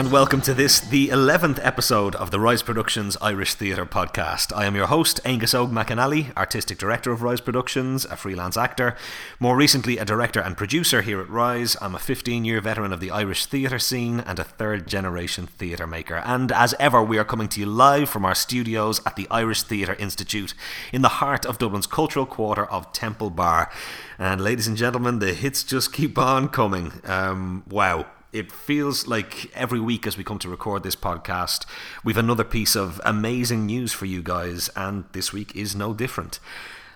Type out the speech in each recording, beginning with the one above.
And welcome to this, the 11th episode of the Rise Productions Irish Theatre podcast. I am your host, Angus Og McAnally, Artistic Director of Rise Productions, a freelance actor, more recently a director and producer here at Rise. I'm a 15 year veteran of the Irish theatre scene and a third generation theatre maker. And as ever, we are coming to you live from our studios at the Irish Theatre Institute in the heart of Dublin's cultural quarter of Temple Bar. And ladies and gentlemen, the hits just keep on coming. Um, wow it feels like every week as we come to record this podcast, we've another piece of amazing news for you guys, and this week is no different.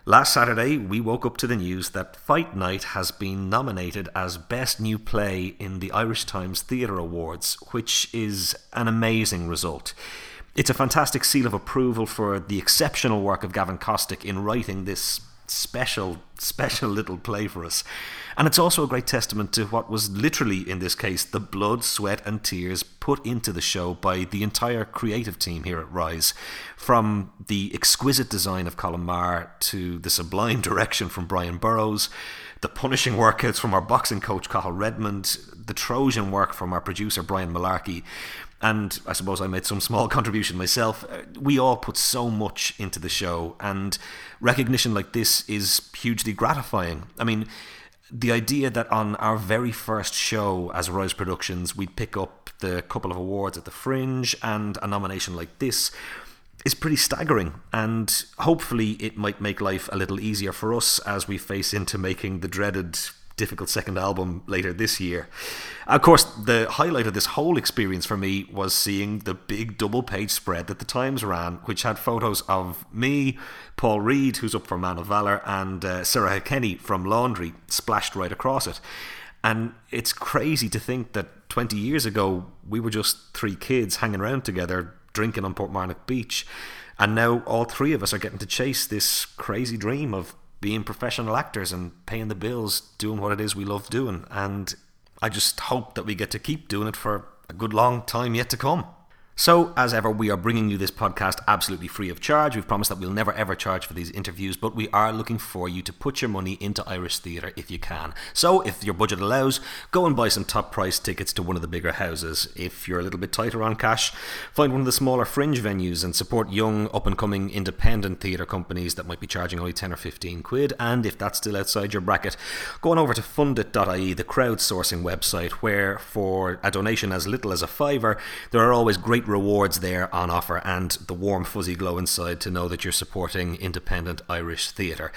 Last Saturday, we woke up to the news that Fight Night has been nominated as Best New Play in the Irish Times Theatre Awards, which is an amazing result. It's a fantastic seal of approval for the exceptional work of Gavin Kostick in writing this special, special little play for us. And it's also a great testament to what was literally, in this case, the blood, sweat, and tears put into the show by the entire creative team here at Rise. From the exquisite design of Colin Marr to the sublime direction from Bryan Burroughs, the punishing workouts from our boxing coach, Cathal Redmond, the Trojan work from our producer, Brian Malarkey and I suppose I made some small contribution myself. Uh, we all put so much into the show, and recognition like this is hugely gratifying. I mean, the idea that on our very first show as Rise Productions, we'd pick up the couple of awards at the Fringe and a nomination like this is pretty staggering. And hopefully, it might make life a little easier for us as we face into making the dreaded difficult second album later this year. Of course, the highlight of this whole experience for me was seeing the big double page spread that the Times ran, which had photos of me, Paul Reid, who's up for Man of Valor, and uh, Sarah Kenny from Laundry splashed right across it. And it's crazy to think that 20 years ago, we were just three kids hanging around together, drinking on Port Portmarnock Beach. And now all three of us are getting to chase this crazy dream of being professional actors and paying the bills, doing what it is we love doing. And I just hope that we get to keep doing it for a good long time yet to come. So, as ever, we are bringing you this podcast absolutely free of charge. We've promised that we'll never ever charge for these interviews, but we are looking for you to put your money into Irish theatre if you can. So, if your budget allows, go and buy some top price tickets to one of the bigger houses. If you're a little bit tighter on cash, find one of the smaller fringe venues and support young, up and coming independent theatre companies that might be charging only 10 or 15 quid. And if that's still outside your bracket, go on over to fundit.ie, the crowdsourcing website, where for a donation as little as a fiver, there are always great great rewards there on offer and the warm, fuzzy glow inside to know that you're supporting independent Irish theatre.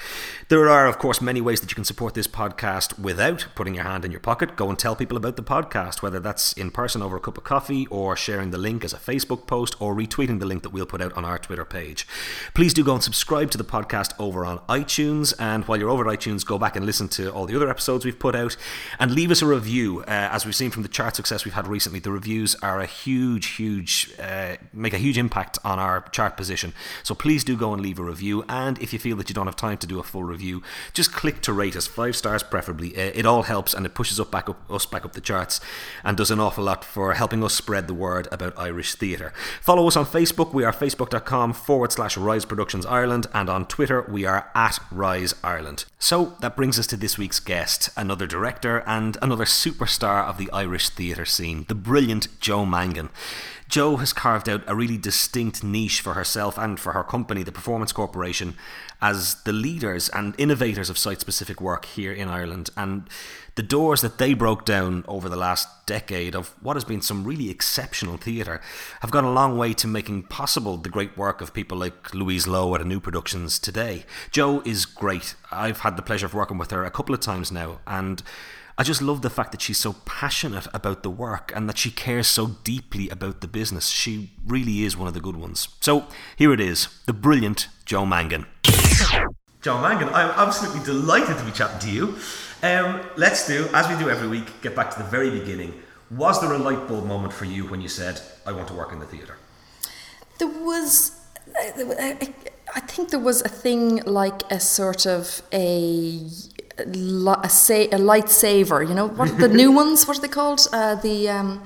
There are, of course, many ways that you can support this podcast without putting your hand in your pocket. Go and tell people about the podcast, whether that's in person over a cup of coffee or sharing the link as a Facebook post or retweeting the link that we'll put out on our Twitter page. Please do go and subscribe to the podcast over on iTunes. And while you're over at iTunes, go back and listen to all the other episodes we've put out and leave us a review. Uh, as we've seen from the chart success we've had recently, the reviews are a huge, huge uh, make a huge impact on our chart position. So please do go and leave a review. And if you feel that you don't have time to do a full review, just click to rate us five stars, preferably. Uh, it all helps and it pushes up back up us back up the charts and does an awful lot for helping us spread the word about Irish theatre. Follow us on Facebook. We are facebook.com forward slash Rise Productions Ireland, and on Twitter we are at Rise Ireland. So that brings us to this week's guest, another director and another superstar of the Irish theatre scene, the brilliant Jo Mangan. Jo has carved out a really distinct niche for herself and for her company, the Performance Corporation, as the leaders and innovators of site specific work here in Ireland. And the doors that they broke down over the last decade of what has been some really exceptional theatre have gone a long way to making possible the great work of people like Louise Lowe at ANU Productions today. Jo is great. I've had the pleasure of working with her a couple of times now, and I just love the fact that she's so passionate about the work and that she cares so deeply about the business. She really is one of the good ones. So here it is the brilliant Jo Mangan. Jo Mangan, I'm absolutely delighted to be chatting to you. Um, let's do, as we do every week, get back to the very beginning. Was there a light bulb moment for you when you said, I want to work in the theatre? There was. I think there was a thing like a sort of a a, say, a lightsaber. You know what the new ones? What are they called? Uh, the um,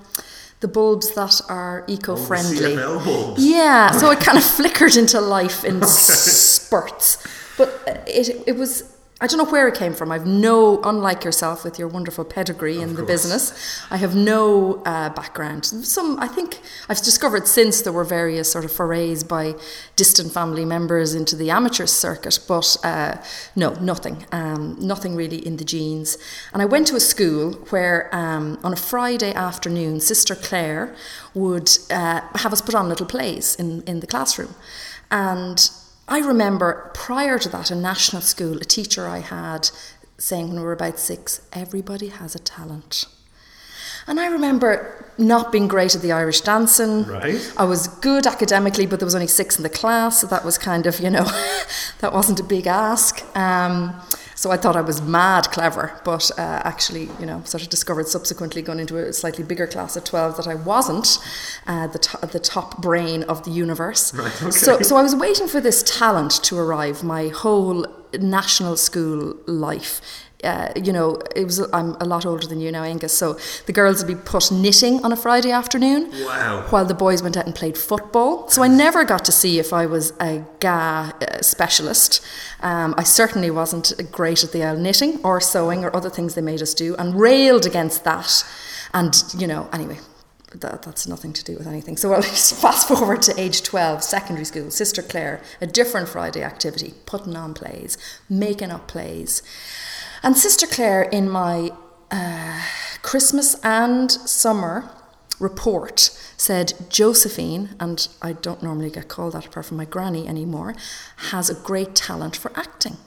the bulbs that are eco-friendly. Oh, yeah, so it kind of flickered into life in okay. spurts. But it it was. I don't know where it came from. I've no, unlike yourself with your wonderful pedigree in the course. business, I have no uh, background. Some, I think, I've discovered since there were various sort of forays by distant family members into the amateur circuit, but uh, no, nothing, um, nothing really in the genes. And I went to a school where um, on a Friday afternoon, Sister Claire would uh, have us put on little plays in, in the classroom. And I remember prior to that in national school, a teacher I had saying when we were about six, everybody has a talent. And I remember not being great at the Irish dancing. Right. I was good academically, but there was only six in the class, so that was kind of, you know, that wasn't a big ask. Um, so I thought I was mad clever, but uh, actually, you know, sort of discovered subsequently going into a slightly bigger class at 12 that I wasn't uh, the, to- the top brain of the universe. Right, okay. So, so I was waiting for this talent to arrive my whole national school life. Uh, you know, it was. I'm a lot older than you now, Angus. So the girls would be put knitting on a Friday afternoon, Wow. while the boys went out and played football. So I never got to see if I was a GA uh, specialist. Um, I certainly wasn't great at the old knitting or sewing or other things they made us do, and railed against that. And you know, anyway, that, that's nothing to do with anything. So well, fast forward to age 12, secondary school, Sister Claire, a different Friday activity, putting on plays, making up plays. And Sister Claire, in my uh, Christmas and summer report, said Josephine, and I don't normally get called that apart from my granny anymore, has a great talent for acting.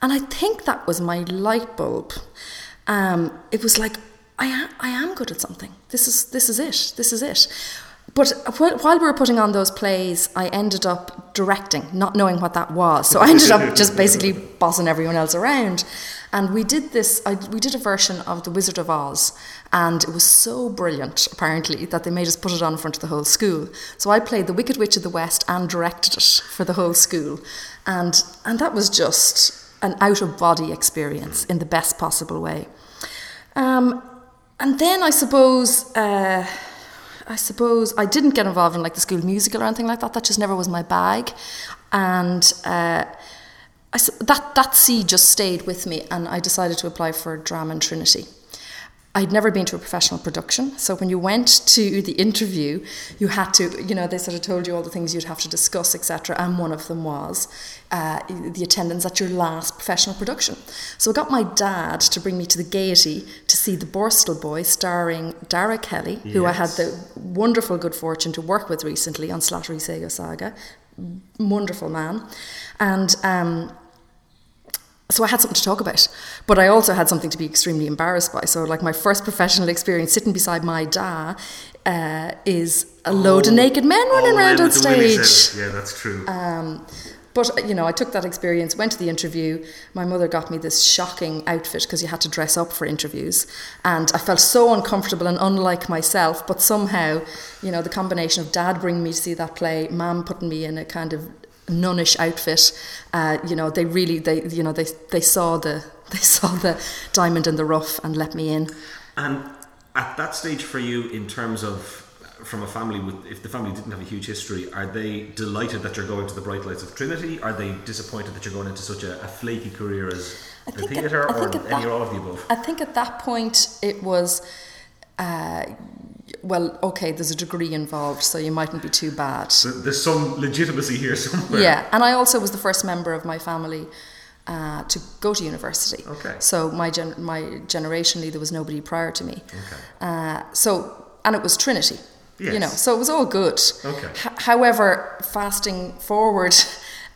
And I think that was my light bulb. Um, it was like, I am, I am good at something. This is, this is it. This is it. But wh- while we were putting on those plays, I ended up directing, not knowing what that was. So I ended up just basically bossing everyone else around. And we did this, I, we did a version of The Wizard of Oz. And it was so brilliant, apparently, that they made us put it on in front of the whole school. So I played the Wicked Witch of the West and directed it for the whole school. And, and that was just an out of body experience in the best possible way. Um, and then I suppose, uh, I suppose I didn't get involved in like the school musical or anything like that. That just never was my bag, and uh, I that that seed just stayed with me, and I decided to apply for drama in Trinity. I'd never been to a professional production, so when you went to the interview, you had to, you know, they sort of told you all the things you'd have to discuss, etc. And one of them was uh, the attendance at your last professional production. So I got my dad to bring me to the Gaiety to see The Borstal Boy, starring Darragh Kelly, who I had the wonderful good fortune to work with recently on Slattery Sago Saga. Wonderful man. And um, so I had something to talk about, but I also had something to be extremely embarrassed by. So, like my first professional experience, sitting beside my dad uh, is a load of naked men running around on stage. Yeah, that's true. Um, but you know, I took that experience, went to the interview. My mother got me this shocking outfit because you had to dress up for interviews, and I felt so uncomfortable and unlike myself. But somehow, you know, the combination of dad bringing me to see that play, mum putting me in a kind of nunnish outfit, uh, you know, they really, they, you know, they they saw the they saw the diamond in the rough and let me in. And at that stage for you, in terms of from a family with, if the family didn't have a huge history, are they delighted that you're going to the bright lights of Trinity? Are they disappointed that you're going into such a, a flaky career as think theatre, or any that- or all of the above? I think at that point it was, uh, well, okay, there's a degree involved, so you mightn't be too bad. So there's some legitimacy here somewhere. Yeah, and I also was the first member of my family uh, to go to university. Okay. So my gen- my generationally, there was nobody prior to me. Okay. Uh, so and it was Trinity. You know, so it was all good. Okay. H- however, fasting forward,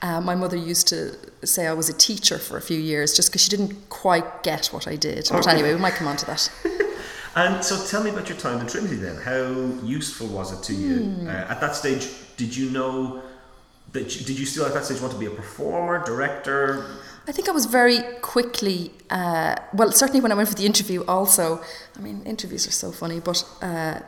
uh, my mother used to say I was a teacher for a few years just because she didn't quite get what I did. But anyway, we might come on to that. And so tell me about your time in Trinity then. How useful was it to you? Hmm. Uh, at that stage, did you know that you, did you still at that stage want to be a performer, director? I think I was very quickly, uh, well, certainly when I went for the interview, also, I mean, interviews are so funny, but uh,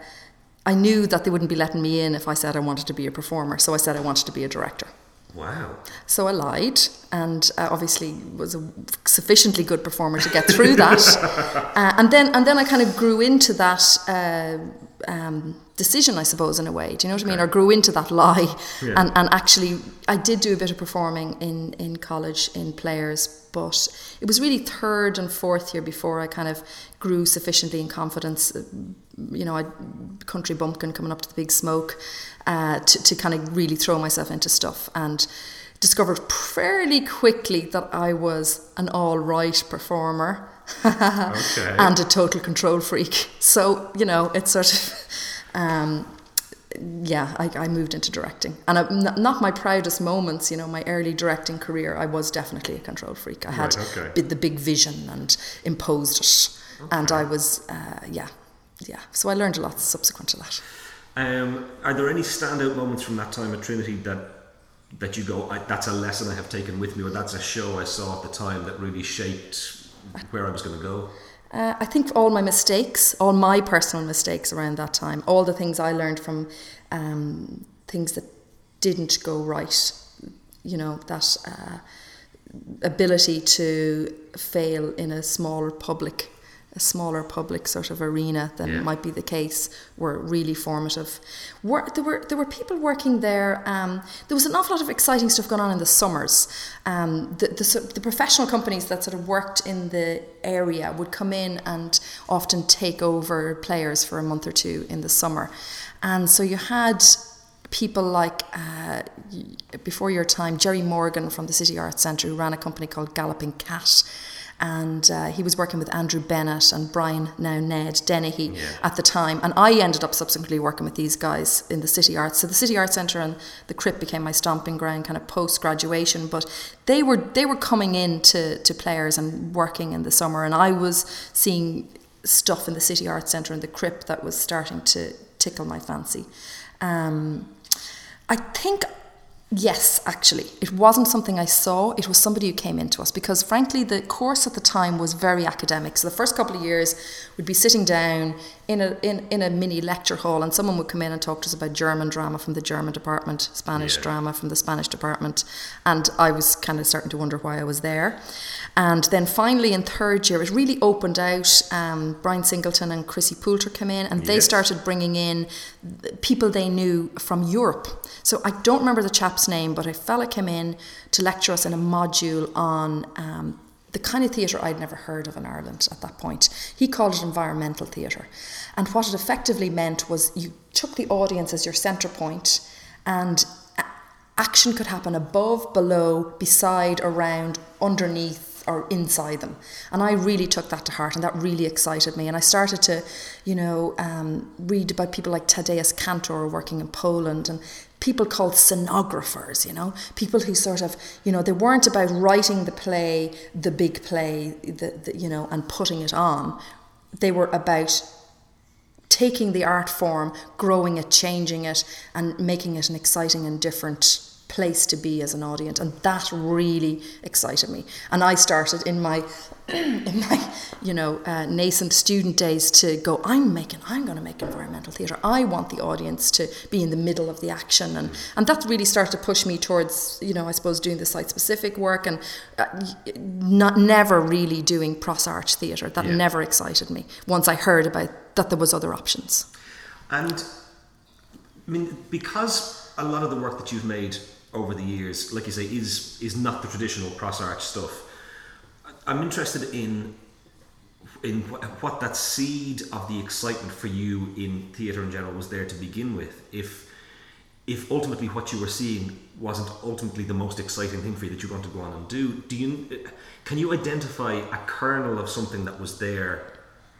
I knew that they wouldn't be letting me in if I said I wanted to be a performer. So I said I wanted to be a director. Wow. So I lied and uh, obviously was a sufficiently good performer to get through that. uh, and then and then I kind of grew into that uh, um, decision, I suppose, in a way. Do you know what I mean? Or grew into that lie. Yeah. And, and actually, I did do a bit of performing in, in college in players, but it was really third and fourth year before I kind of grew sufficiently in confidence. uh, You know, I country bumpkin coming up to the big smoke uh, to, to kind of really throw myself into stuff and discovered fairly quickly that I was an all right performer. Okay. and a total control freak. So, you know, it's sort of, um, yeah, I, I moved into directing. And I, not my proudest moments, you know, my early directing career, I was definitely a control freak. I had Right, okay. the big vision and imposed it. And I was, uh, yeah, yeah. So I learned a lot subsequent to that. Um, are there any standout moments from that time at Trinity that that you go, that's a lesson I have taken with me, or that's a show I saw at the time that really shaped where I was going to go? Uh, I think all my mistakes, all my personal mistakes around that time, all the things I learned from um, things that didn't go right, you know, that uh, ability to fail in a smaller public, a smaller public sort of arena than Yeah. might be the case, were really formative. Wor- there were there were people working there. Um, there was an awful lot of exciting stuff going on in the summers. Um, the, the the professional companies that sort of worked in the area would come in and often take over players for a month or two in the summer, and so you had people like uh, before your time, Jerry Morgan from the City Arts Centre, who ran a company called Galloping Cat. And uh, he was working with Andrew Bennett and Brian, now Ned Dennehy, Yeah. at the time. And I ended up subsequently working with these guys in the City Arts. So the City Arts Centre and the Crypt became my stomping ground kind of post graduation. But they were they were coming in to, to players and working in the summer. And I was seeing stuff in the City Arts Centre and the Crypt that was starting to tickle my fancy. Um, I think, yes, actually. It wasn't something I saw, it was somebody who came into us because, frankly, the course at the time was very academic. So the first couple of years, we'd be sitting down in a, in, in a mini lecture hall and someone would come in and talk to us about German drama from the German department, Spanish Yeah. drama from the Spanish department. And I was kind of starting to wonder why I was there. And then finally, in third year, it really opened out. Um, Brian Singleton and Chrissy Poulter came in, and they started bringing in people they knew from Europe. So I don't remember the chap's name, but a fella came in to lecture us in a module on um, the kind of theatre I'd never heard of in Ireland at that point. He called it environmental theatre. And what it effectively meant was you took the audience as your centre point and action could happen above, below, beside, around, underneath, or inside them. And I really took that to heart, and that really excited me. And I started to, you know, um, read about people like Tadeusz Kantor working in Poland and people called scenographers, you know, people who sort of, you know, they weren't about writing the play, the big play, the, the, you know, and putting it on. They were about taking the art form, growing it, changing it, and making it an exciting and different place to be as an audience. And that really excited me. And I started in my in my you know uh, nascent student days to go i'm making i'm going to make environmental theatre i want the audience to be in the middle of the action and and that really started to push me towards you know i suppose doing the site specific work and uh, not never really doing pros arch theatre that Yeah. never excited me once i heard about that there was other options And I mean, because a lot of the work that you've made over the years, like you say, is is not the traditional pros arch stuff. I'm interested in in what that seed of the excitement for you in theatre in general was there to begin with. If if ultimately what you were seeing wasn't ultimately the most exciting thing for you that you're going to go on and do, do you can you identify a kernel of something that was there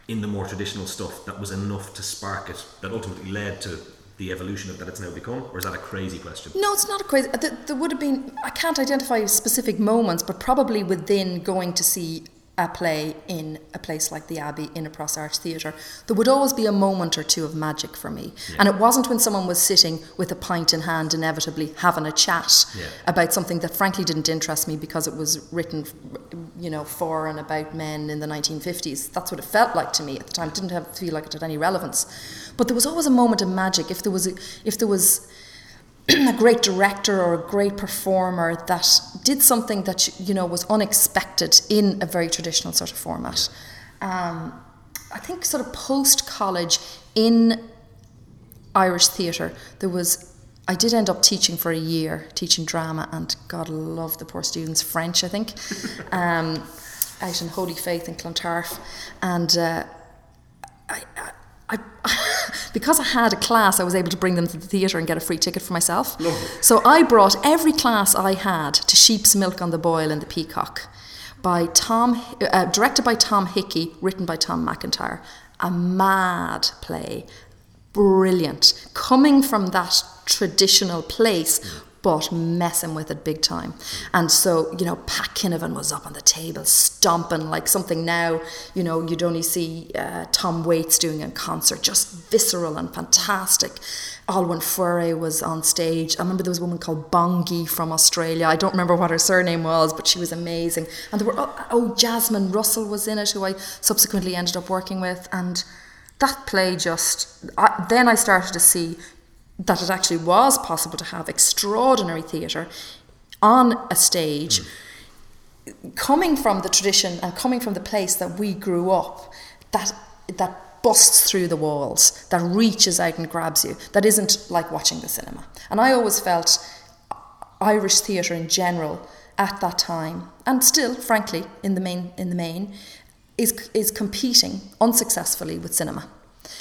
in the more traditional stuff that was enough to spark it that ultimately led to the evolution of that it's now become, or is that a crazy question? No, it's not a crazy. There, there would have been. I can't identify specific moments, but probably within going to see a play in a place like the Abbey in a Pros Arch Theatre, there would always be a moment or two of magic for me. And it wasn't when someone was sitting with a pint in hand, inevitably having a chat Yeah. about something that frankly didn't interest me because it was written, you know, for and about men in the 1950s. That's what it felt like to me at the time. It didn't have, feel like it had any relevance. But there was always a moment of magic. If there was, a, if there was a great director or a great performer that did something that you know was unexpected in a very traditional sort of format. Um, I think sort of post college in Irish theatre, there was. I did end up teaching for a year, teaching drama, and God love the poor students, French, I think, um, out in Holy Faith in Clontarf, and uh, I, I, because I had a class, I was able to bring them to the theatre and get a free ticket for myself. Lovely. So I brought every class I had to Sheep's Milk on the Boil and the Peacock, by Tom, uh, directed by Tom Hickey, written by Tom McIntyre. A mad play, brilliant, coming from that traditional place. But messing with it big time. And so, you know, Pat Kinevane was up on the table stomping like something now, you know, you'd only see uh, Tom Waits doing in concert, just visceral and fantastic. Olwen Fouéré was on stage. I remember there was a woman called Bongi from Australia. I don't remember what her surname was, but she was amazing. And there were, oh, oh Jasmine Russell was in it, who I subsequently ended up working with. And that play just, I, then I started to see that it actually was possible to have extraordinary theatre on a stage. Coming from the tradition and coming from the place that we grew up, that that busts through the walls, that reaches out and grabs you, that isn't like watching the cinema. And I always felt Irish theatre in general at that time, and still, frankly, in the main in the main, is is competing unsuccessfully with cinema.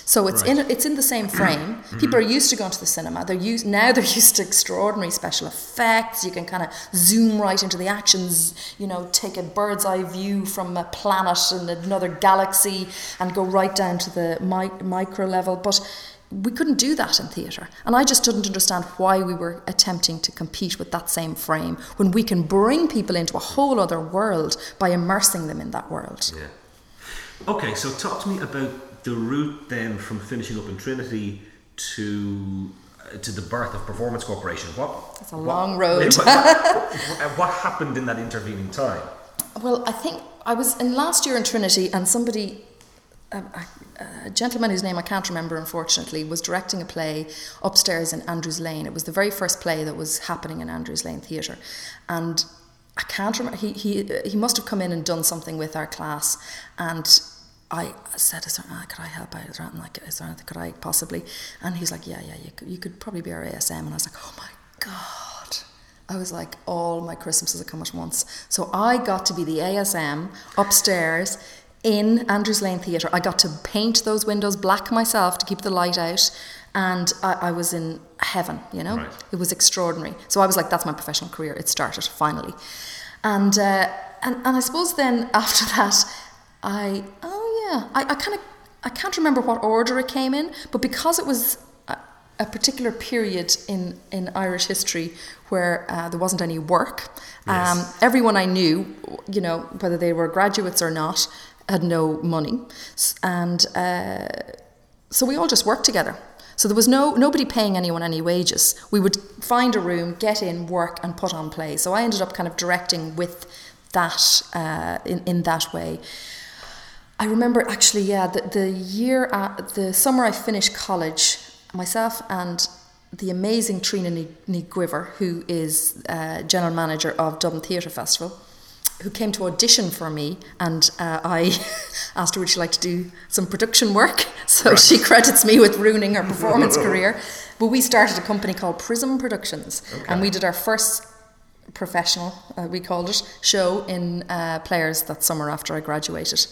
So it's Right. in it's in the same frame. Mm-hmm. People are used to going to the cinema. They're used now. They're used to extraordinary special effects. You can kind of zoom right into the actions. You know, take a bird's eye view from a planet in another galaxy and go right down to the mi- micro level. But we couldn't do that in theatre, and I just didn't understand why we were attempting to compete with that same frame when we can bring people into a whole other world by immersing them in that world. Yeah. Okay, so talk to me about the route then from finishing up in Trinity to uh, to the birth of Performance Corporation. What? It's a long road. What, what- what happened in that intervening time? Well, I think I was in last year in Trinity, and somebody, a, a, a gentleman whose name I can't remember, unfortunately, was directing a play upstairs in Andrews Lane. It was the very first play that was happening in Andrews Lane Theatre, and I can't remember. He he he must have come in and done something with our class, and. I said, is there, uh, could I help out? Is there anything like, is there anything, could I possibly? And he's like, yeah, yeah, you could, you could probably be our ASM. And I was like, oh my God. I was like, all my Christmases have come at once. So I got to be the ASM upstairs in Andrews Lane Theatre. I got to paint those windows black myself to keep the light out. And I, I was in heaven, you know? Right. It was extraordinary. So I was like, that's my professional career. It started finally. And, uh, and, and I suppose then after that, I, oh yeah, I, I kind of, I can't remember what order it came in, but because it was a, a particular period in, in Irish history where uh, there wasn't any work, um, everyone I knew, you know, whether they were graduates or not, had no money. And uh, so we all just worked together. So there was no nobody paying anyone any wages. We would find a room, get in, work, and put on plays. So I ended up kind of directing with that uh, in in that way. I remember actually, yeah, the, the year, uh, the summer I finished college, myself and the amazing Trina Guiver, who is uh, general manager of Dublin Theatre Festival, who came to audition for me, and uh, I asked her would she like to do some production work. So she credits me with ruining her performance career. But we started a company called Prism Productions, and we did our first professional, uh, we called it, show in uh, Players that summer after I graduated.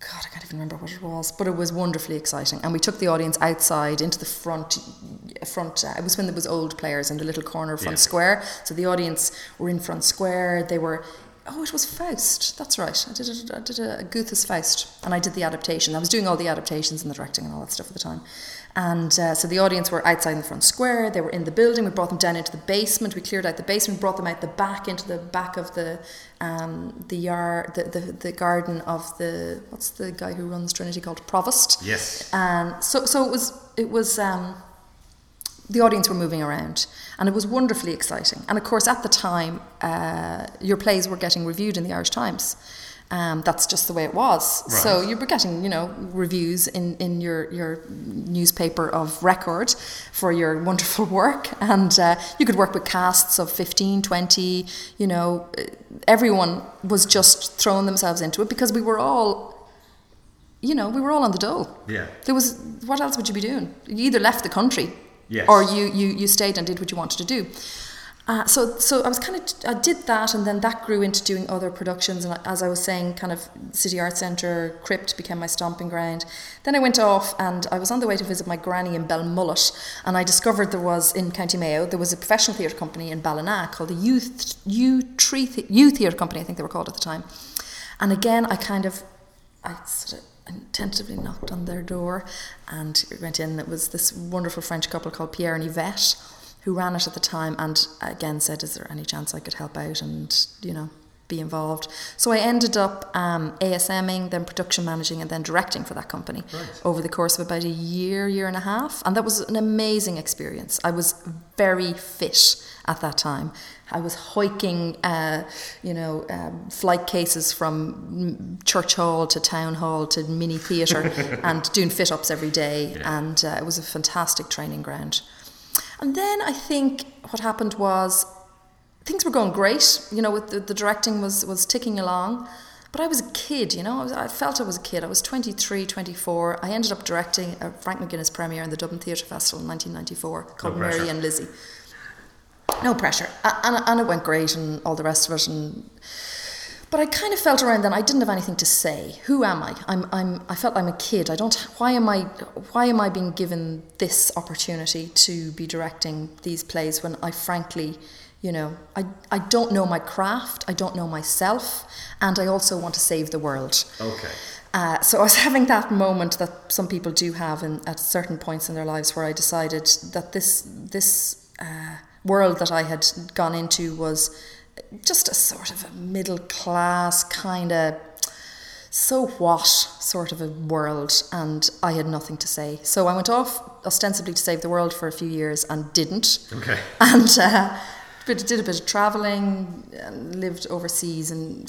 God, I can't even remember what it was, but it was wonderfully exciting. And we took the audience outside into the front. Front. Uh, it was when there was old players in the little corner of front Yeah. square. So the audience were in front square. They were. Oh, it was Faust. That's right. I did a, I did a Goethe's Faust, and I did the adaptation. I was doing all the adaptations and the directing and all that stuff at the time. And uh, so the audience were outside in the front square. They were in the building. We brought them down into the basement. We cleared out the basement, brought them out the back into the back of the um, the yard, the, the the garden of the what's the guy who runs Trinity called Provost. Yes. And so so it was it was. Um, the audience were moving around, and it was wonderfully exciting. And of course, at the time, uh, your plays were getting reviewed in the Irish Times. Um, that's just the way it was. So you were getting, you know, reviews in, in your, your newspaper of record for your wonderful work. And uh, you could work with casts of 15, 20, you know, everyone was just throwing themselves into it because we were all you know, we were all on the dole. Yeah. There was what else would you be doing? You either left the country, Yes. or you you you stayed and did what you wanted to do. Uh, so so I was kind of I did that, and then that grew into doing other productions. And as I was saying, kind of City Art Centre, Crypt became my stomping ground. Then I went off, and I was on the way to visit my granny in Belmullet, and I discovered there was in County Mayo there was a professional theatre company in Ballina called the Youth U Theatre Company, I think they were called at the time. And again, I kind of I sort of tentatively knocked on their door and went in. It was this wonderful French couple called Pierre and Yvette who ran it at the time and again said, Is there any chance I could help out and, you know, be involved? So I ended up um, ASMing, then production managing, and then directing for that company Right. over the course of about a year, year and a half. And that was an amazing experience. I was very fit at that time. I was hiking, uh, you know, um, flight cases from church hall to town hall to mini theatre and doing fit ups every day. Yeah. And uh, it was a fantastic training ground. And then I think what happened was things were going great. You know, with the, the directing was was ticking along. But I was a kid, you know. I, was, I felt I was a kid. I was 23, 24. I ended up directing a Frank McGuinness premiere in the Dublin Theatre Festival in 1994 called pressure. Mary and Lizzie. No pressure, and, and it went great, and all the rest of it. And but I kind of felt around then I didn't have anything to say. Who am I? I'm, I'm, I felt I'm a kid. I don't. Why am I? Why am I being given this opportunity to be directing these plays when I frankly, you know, I, I don't know my craft. I don't know myself, and I also want to save the world. Okay. Uh, so I was having that moment that some people do have in, at certain points in their lives where I decided that this this uh, world that I had gone into was just a sort of a middle class kind of so what sort of a world and I had nothing to say. So I went off ostensibly to save the world for a few years and didn't Okay. and uh, but did a bit of traveling, and lived overseas in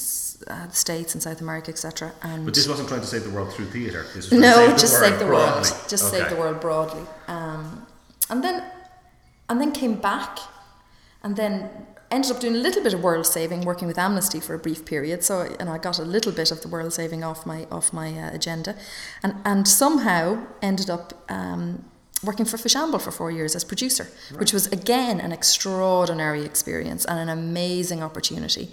uh, the states and South America, etc. And But this wasn't trying to save the world through theatre. This was no, just save the world. broadly. Just Okay. save the world broadly. Um, and then, and then came back, and then ended up doing a little bit of world saving, working with Amnesty for a brief period. So, and I got a little bit of the world saving off my off my uh, agenda, and and somehow ended up. Um, Working for Fishamble for four years as producer, which was again an extraordinary experience and an amazing opportunity.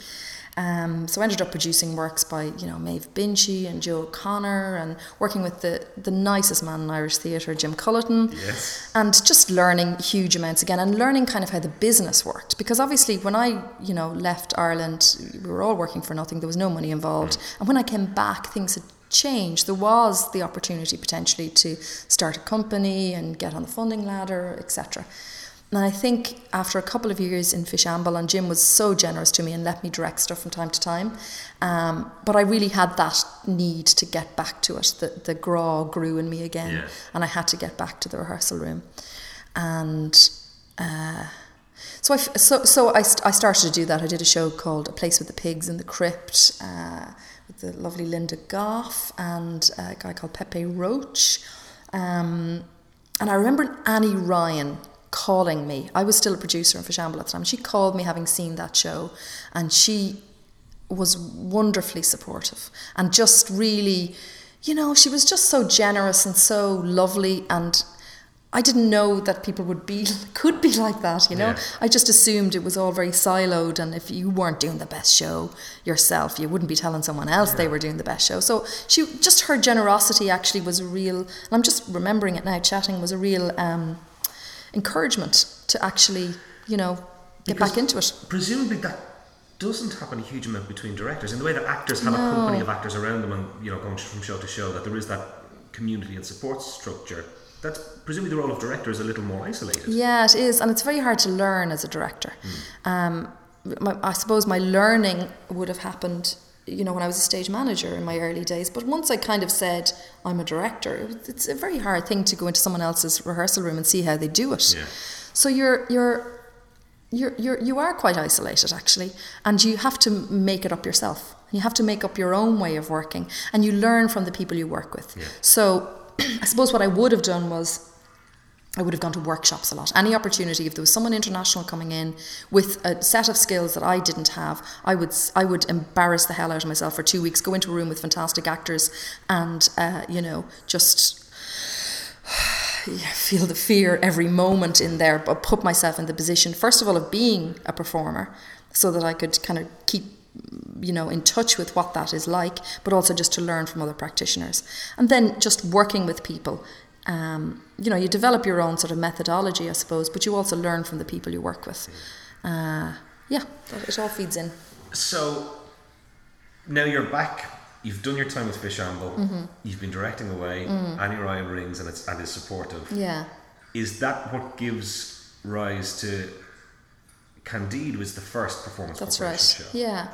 Um, so I ended up producing works by you know Maeve Binchy and Joe O'Connor and working with the the nicest man in Irish theatre, Jim Culleton, Yes. and just learning huge amounts again and learning kind of how the business worked because obviously when I you know left Ireland, we were all working for nothing. There was no money involved, and when I came back, things had changed. There was the opportunity potentially to start a company and get on the funding ladder, etc. And I think after a couple of years in Fishamble, and Jim was so generous to me and let me direct stuff from time to time, um, but I really had that need to get back to it. The, the graw grew in me again, Yeah. and I had to get back to the rehearsal room. And uh, so I, so, so I, I started to do that. I did a show called A Place with the Pigs in the Crypt uh, with the lovely Linda Goff and a guy called Pepe Roche. Um, and I remember Annie Ryan calling me. I was still a producer in Fishamble at the time. She called me having seen that show and she was wonderfully supportive and just really, you know, she was just so generous and so lovely and I didn't know that people would be could be like that, you know. Yeah. I just assumed it was all very siloed and if you weren't doing the best show yourself, you wouldn't be telling someone else they were doing the best show. So she just her generosity actually was a real and I'm just remembering it now chatting was a real um, encouragement to actually, you know, get Because back into it. Presumably that doesn't happen a huge amount between directors in the way that actors have a company of actors around them and you know going from show to show that there is that community and support structure. That's presumably the role of director is a little more isolated. Yeah, it is, and it's very hard to learn as a director. Um, my, I suppose my learning would have happened, you know, when I was a stage manager in my early days. But once I kind of said I'm a director, it it's a very hard thing to go into someone else's rehearsal room and see how they do it. Yeah. So you're you're. You're, you're, you are quite isolated actually, and you have to make it up yourself. You have to make up your own way of working, and you learn from the people you work with. Yeah. So, I suppose what I would have done was I would have gone to workshops a lot. Any opportunity, if there was someone international coming in with a set of skills that I didn't have, I would I would embarrass the hell out of myself for two weeks. Go into a room with fantastic actors, and uh, you know just yeah, feel the fear every moment in there, but put myself in the position first of all of being a performer, so that I could kind of keep you know in touch with what that is like but also just to learn from other practitioners and then just working with people um, you know, you develop your own sort of methodology, I suppose, but you also learn from the people you work with. Uh, yeah, it all feeds in. So now you're back. You've done your time with Fishamble. Mm-hmm. You've been directing away. Mm. Annie Ryan rings and it's and is supportive. Yeah. Is that what gives rise to Candide? Was the first performance? That's right. Show? Yeah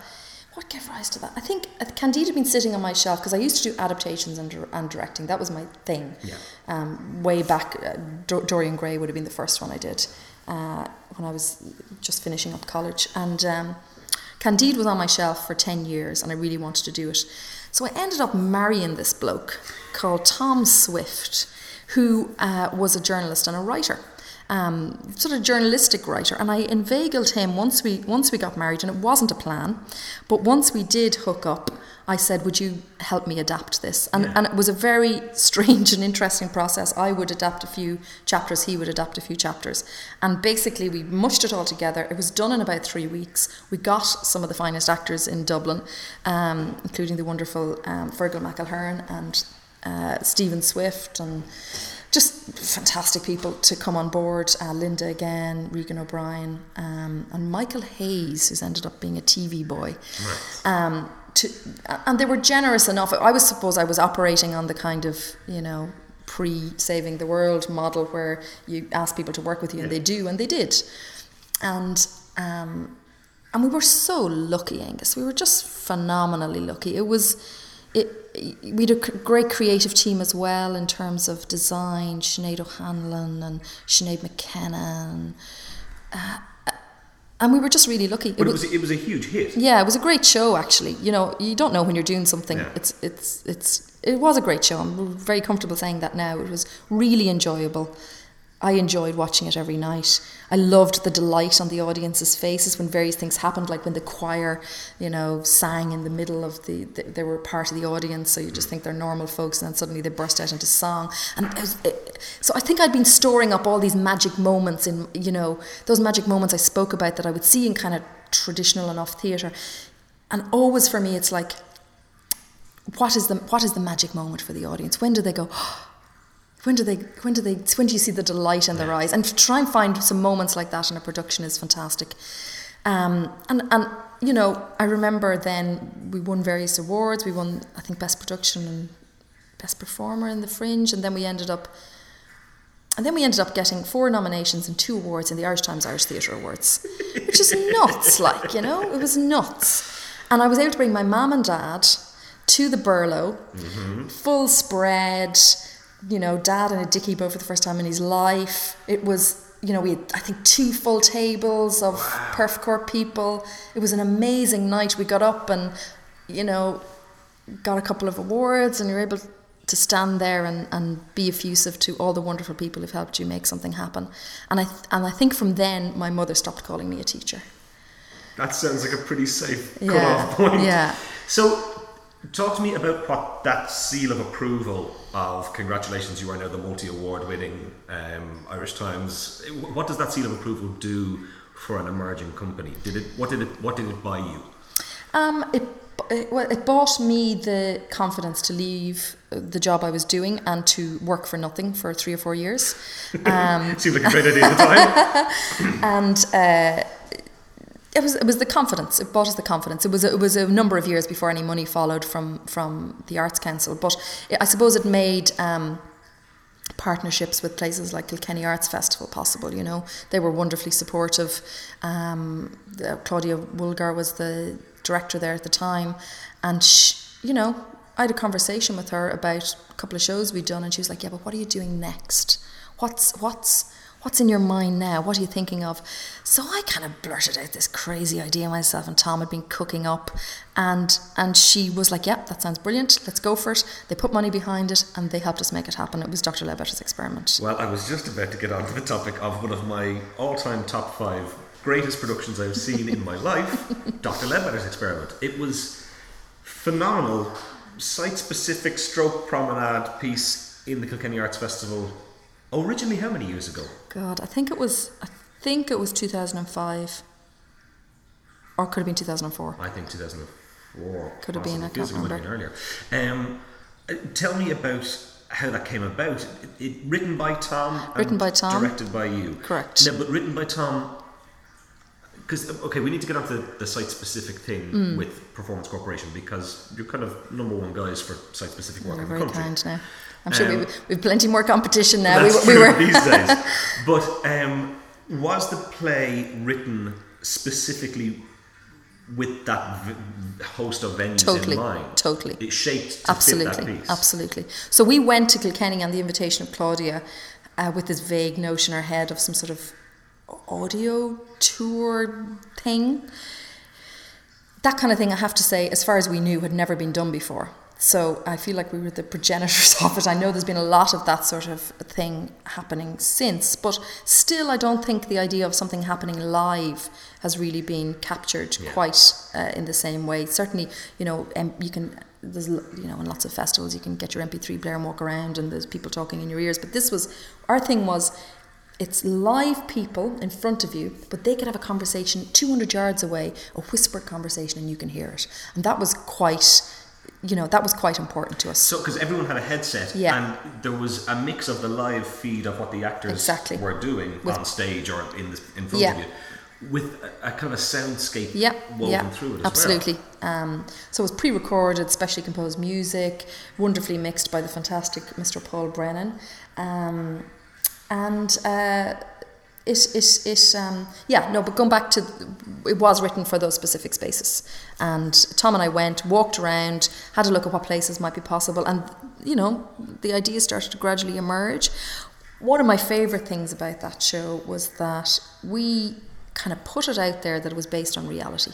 what gave rise to that? I think uh, Candide had been sitting on my shelf because I used to do adaptations and, and directing. That was my thing. Yeah. Um, way back, uh, Dorian Gray would have been the first one I did uh, when I was just finishing up college. And um, Candide was on my shelf for 10 years and I really wanted to do it. So I ended up marrying this bloke called Tom Swift, who uh, was a journalist and a writer um, sort of journalistic writer, and I inveigled him once we once we got married, and it wasn't a plan, but once we did hook up, I said, "Would you help me adapt this?" And yeah. and it was a very strange and interesting process. I would adapt a few chapters, he would adapt a few chapters, and basically we mushed it all together. It was done in about three weeks. We got some of the finest actors in Dublin, um, including the wonderful um, Fergal McElherron and uh, Stephen Swift and just fantastic people to come on board. Uh, Linda again, Regan O'Brien, um, and Michael Hayes, who's ended up being a TV boy. Right. Um, to, and they were generous enough. I was suppose I was operating on the kind of you know pre-saving the world model where you ask people to work with you yeah. and they do, and they did. And um, and we were so lucky, Angus. We were just phenomenally lucky. It was it, we had a great creative team as well in terms of design, Sinead O'Hanlon and Sinead McKenna. And, uh, and we were just really lucky. But it was, it was a huge hit. Yeah, it was a great show actually. You know, you don't know when you're doing something. Yeah. It's it's it's it was a great show. I'm very comfortable saying that now. It was really enjoyable. I enjoyed watching it every night. I loved the delight on the audience's faces when various things happened, like when the choir, you know, sang in the middle of the, the they were part of the audience, so you just think they're normal folks, and then suddenly they burst out into song. And it was, it, so I think I'd been storing up all these magic moments in, you know, those magic moments I spoke about that I would see in kind of traditional enough theatre. And always for me, it's like, what is the what is the magic moment for the audience? When do they go? Oh, when do they when do they when do you see the delight in their eyes? And to try and find some moments like that in a production is fantastic. Um, and and you know I remember then we won various awards. We won I think best production and best performer in the fringe. And then we ended up and then we ended up getting four nominations and two awards in the Irish Times Irish Theatre Awards which is nuts like you know it was nuts. And I was able to bring my mum and dad to the Burlow mm-hmm. full spread you know, dad and a dicky boat for the first time in his life. It was, you know, we had, I think, two full tables of wow. Perfect Corp people. It was an amazing night. We got up and, you know, got a couple of awards and you're able to stand there and, and be effusive to all the wonderful people who've helped you make something happen. And I, th- and I think from then, my mother stopped calling me a teacher. That sounds like a pretty safe yeah. cut-off point. Yeah. So Talk to me about what that seal of approval of congratulations, you are now the multi award winning um, Irish Times. What does that seal of approval do for an emerging company? Did it? What did it? What did it buy you? Um, it it, well, it bought me the confidence to leave the job I was doing and to work for nothing for three or four years. Um, Seemed like a great idea at the time. and uh, it was it was the confidence. It bought us the confidence. It was a, it was a number of years before any money followed from from the Arts Council, but it, I suppose it made. Um, partnerships with places like Kilkenny Arts Festival possible. You know, they were wonderfully supportive. Um, Claudia Woolgar was the director there at the time, and she, you know, I had a conversation with her about a couple of shows we'd done, and she was like, "Yeah, but what are you doing next? What's what's what's in your mind now? What are you thinking of? So I kind of blurted out this crazy idea myself, and Tom had been cooking up, and and she was like, "Yep, that sounds brilliant. Let's go for it." They put money behind it, and they helped us make it happen. It was Dr. Ledbetter's experiment. Well, I was just about to get onto the topic of one of my all-time top five greatest productions I've seen in my life, Dr. Ledbetter's experiment. It was phenomenal, site-specific stroke promenade piece in the Kilkenny Arts Festival. Originally, how many years ago? God, I think it was. I think it was 2005, or could have been 2004. I think 2004. Could have been, I can't like it might have been earlier. Um, uh, tell me about how that came about. It, it- written by Tom. Written by Tom. Directed by you. Correct. No, but written by Tom. Because okay, we need to get onto the, the site-specific thing Mm. with Performance Corporation because you're kind of number one guys for site-specific work You're in the very country. kind now. I'm sure Um, we've, we've plenty more competition now. We, That's were- we true were these days. But um, was the play written specifically with that v- host of venues Totally, in mind? totally. It shaped to absolutely, that piece. absolutely. So we went to Kilkenny on the invitation of Claudia uh, with this vague notion in our head of some sort of audio tour thing. That kind of thing, I have to say, as far as we knew, had never been done before. So I feel like we were the progenitors of it. I know there's been a lot of that sort of thing happening since, but still, I don't think the idea of something happening live has really been captured Yeah. quite uh, in the same way. Certainly, you know, um, you can there's you know in lots of festivals you can get your MP3 player and walk around, and there's people talking in your ears. But this was our thing was. It's live people in front of you, but they could have a conversation 200 yards away, a whispered conversation, and you can hear it. And that was quite, you know, that was quite important to us. So, because everyone had a headset, Yeah. and there was a mix of the live feed of what the actors Exactly. were doing With- on stage or in the, in front Yeah. of you, with a, a kind of a soundscape yeah, woven yeah, through it absolutely. well. Um, so it was pre-recorded, specially composed music, wonderfully mixed by the fantastic Mr. Paul Brennan, um, and uh, it, it, it, um, yeah, no, but going back to, it was written for those specific spaces, and Tom and I went, walked around, had a look at what places might be possible, and you know, the ideas started to gradually emerge. One of my favourite things about that show was that we kind of put it out there that it was based on reality.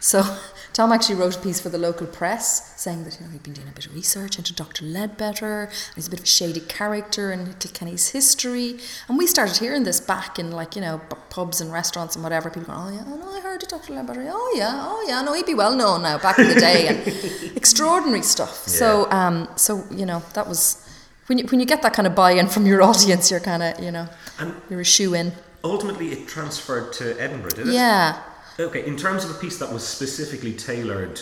So Tom actually wrote a piece for the local press saying that you know he'd been doing a bit of research into Dr. Ledbetter. He's a bit of a shady character in Kilkenny's history, and we started hearing this back in like you know pubs and restaurants and whatever. People going, oh yeah, oh no, I heard of Dr. Ledbetter. Oh yeah, oh yeah, no, he'd be well known now back in the day, and extraordinary stuff. So um, so you know that was. When you, when you get that kind of buy-in from your audience, you're kind of, you know, And you're a shoe in. ultimately, it transferred to Edinburgh, did it? Yeah. Okay, in terms of a piece that was specifically tailored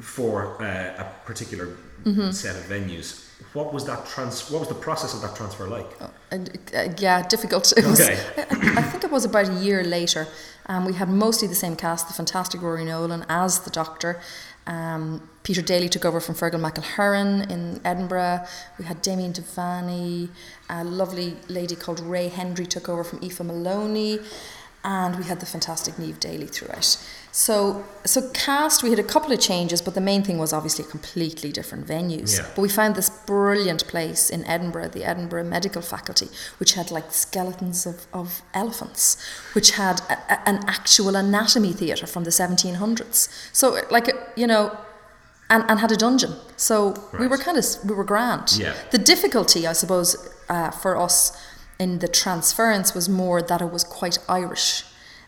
for uh, a particular Mm-hmm. set of venues, what was that trans? What was the process of that transfer like? And, uh, yeah, difficult. It was, Okay. I, I think it was about a year later. Um, we had mostly the same cast, the fantastic Rory Nolan as the Doctor. Um, Peter Daly took over from Fergal McElherron in Edinburgh. We had Damien Devani, a lovely lady called Ray Hendry took over from Aoife Maloney, and we had the fantastic Neve Daly throughout. So, so cast, we had a couple of changes, but the main thing was obviously completely different venues. Yeah. But we found this brilliant place in Edinburgh, the Edinburgh Medical Faculty, which had like skeletons of, of elephants, which had a, a- an actual anatomy theatre from the 1700s. So, like, you know, and, and had a dungeon. So we were kind of, we were grand. Yeah. The difficulty, I suppose, uh, for us in the transference was more that it was quite Irish.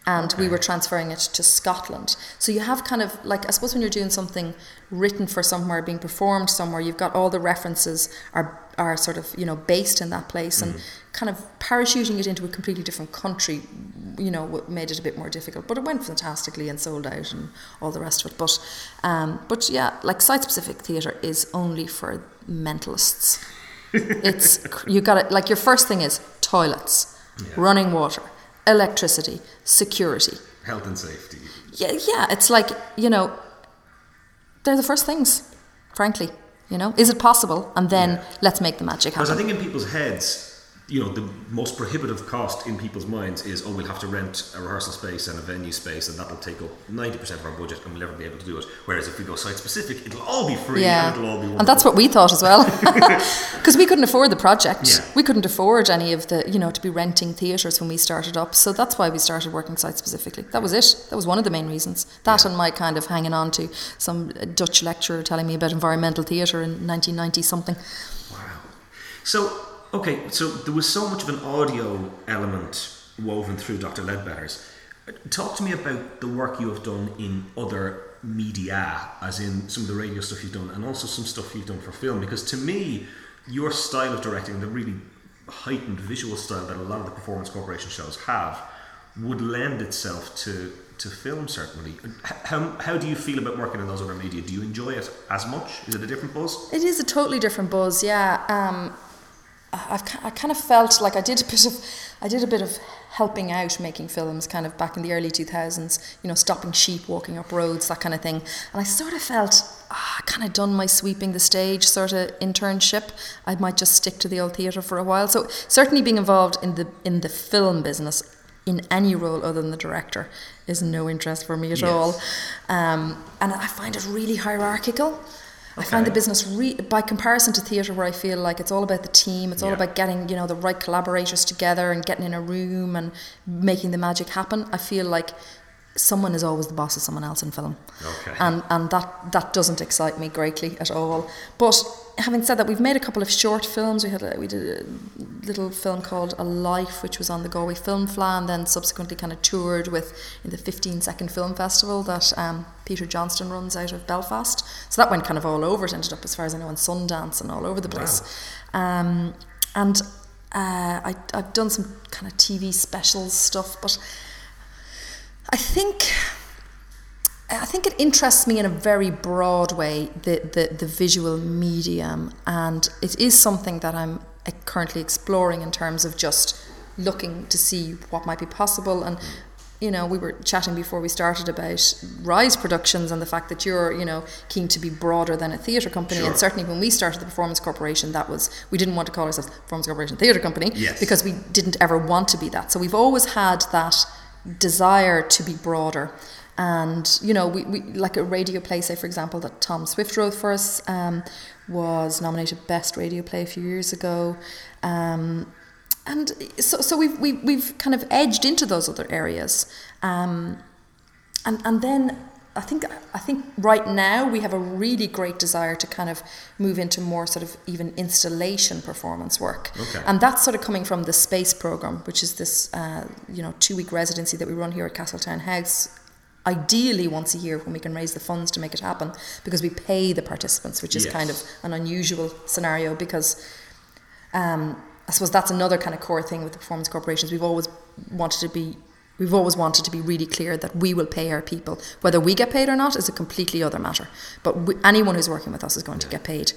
And we were transferring it to Scotland. So you have kind of like I suppose when you're doing something written for somewhere, being performed somewhere, you've got all the references are are sort of you know based in that place, and kind of parachuting it into a completely different country, you know, what made it a bit more difficult. But it went fantastically and sold out and all the rest of it. But um, but yeah, like site specific theatre is only for mentalists. It's you got it. Like your first thing is toilets, running water, electricity, security. Health and safety. Yeah, yeah. It's like you know, they're the first things. Frankly, you know, is it possible? And then Yeah. let's make the magic happen. Because I think in people's heads, you know, the most prohibitive cost in people's minds is, oh, we'll have to rent a rehearsal space and a venue space, and that'll take up 90% of our budget, and we'll never be able to do it. Whereas if we go site specific, it'll all be free Yeah. and it'll all be wonderful. And that's what we thought as well. Because we couldn't afford the project. Yeah. We couldn't afford any of the, you know, to be renting theatres when we started up. So that's why we started working site specifically. That was it. That was one of the main reasons. That Yeah. and my kind of hanging on to some Dutch lecturer telling me about environmental theatre in 1990 something. Wow. So, okay, so there was so much of an audio element woven through Dr. Ledbetter's. Talk to me about the work you have done in other media, as in some of the radio stuff you've done, and also some stuff you've done for film. Because to me, your style of directing, the really heightened visual style that a lot of the Performance Corporation shows have, would lend itself to, to film, certainly. How, how do you feel about working in those other media? Do you enjoy it as much? Is it a different buzz? It is a totally different buzz, yeah. Um, I've I kind of felt like I did a bit of I did a bit of helping out making films kind of back in the early 2000s you know stopping sheep walking up roads that kind of thing. And I sort of felt ah, I kind of done my sweeping the stage sort of internship. I might just stick to the old theatre for a while. So certainly being involved in the in the film business in any role other than the director is no interest for me at Yes. all. Um, and I find it really hierarchical I find the business, re- by comparison to theatre, where I feel like it's all about the team, it's all Yeah. about getting you know the right collaborators together and getting in a room and making the magic happen. I feel like someone is always the boss of someone else in film, Okay. and and that that doesn't excite me greatly at all. But having said that, we've made a couple of short films. We had a, we did a little film called A Life, which was on the Galway Film Fleadh, and then subsequently kind of toured with in the 15 Second Film Festival that um, Peter Johnston runs out of Belfast. So that went kind of all over. It ended up, as far as I know, in Sundance and all over the place. Um, and uh, I, I've done some kind of TV specials stuff, but I think I think it interests me in a very broad way the, the, the visual medium, and it is something that I'm currently exploring in terms of just looking to see what might be possible. And you know, we were chatting before we started about Rise Productions and the fact that you're you know keen to be broader than a theatre company. Sure. And certainly when we started the Performance Corporation, that was we didn't want to call ourselves Performance Corporation Theatre Company Yes. because we didn't ever want to be that. So we've always had that desire to be broader. And you know, we, we like a radio play, say for example, that Tom Swift wrote for us, um, was nominated best radio play a few years ago, um, and so so we've, we've we've kind of edged into those other areas, um, and and then I think I think right now we have a really great desire to kind of move into more sort of even installation performance work, Okay. and that's sort of coming from the space program, which is this uh, you know two week residency that we run here at Castletown House. Ideally, once a year when we can raise the funds to make it happen, because we pay the participants, which is Yes. kind of an unusual scenario. Because um, I suppose that's another kind of core thing with the performance corporations. We've always wanted to be, we've always wanted to be really clear that we will pay our people. Whether we get paid or not is a completely other matter. But we, anyone who's working with us is going to get paid.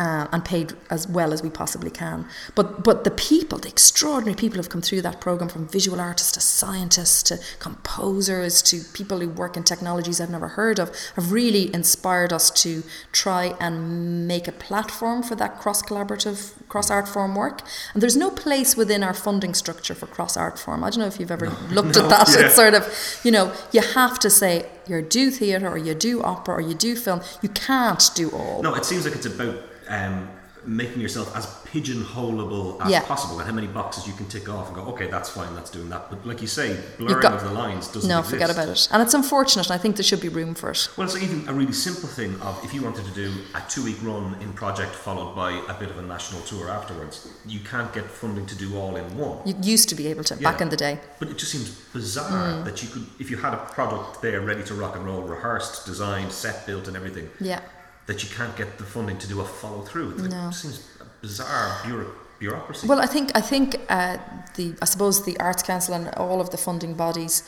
Uh, and paid as well as we possibly can. But but the people, the extraordinary people who've come through that program, from visual artists to scientists to composers to people who work in technologies I've never heard of, have really inspired us to try and make a platform for that cross collaborative, cross art form work. And there's no place within our funding structure for cross art form. I don't know if you've ever looked No, at that. yeah. It's sort of, you know, you have to say you do theatre or you do opera or you do film. You can't do all. No, it seems like it's about um, making yourself as pigeonholable as Yeah. possible and how many boxes you can tick off and go, okay, that's fine, that's doing that. But like you say, blurring got- of the lines doesn't No, exist. forget about it. And it's unfortunate, and I think there should be room for it. Well, it's even a really simple thing of if you wanted to do a two-week run in project followed by a bit of a national tour afterwards, you can't get funding to do all in one. You used to be able to back in the day. But it just seems bizarre Mm. that you could, if you had a product there ready to rock and roll, rehearsed, designed, set built, and everything, Yeah. That you can't get the funding to do a follow through. It No. seems a bizarre bureau- bureaucracy. Well, I think I think uh, the I suppose the Arts Council and all of the funding bodies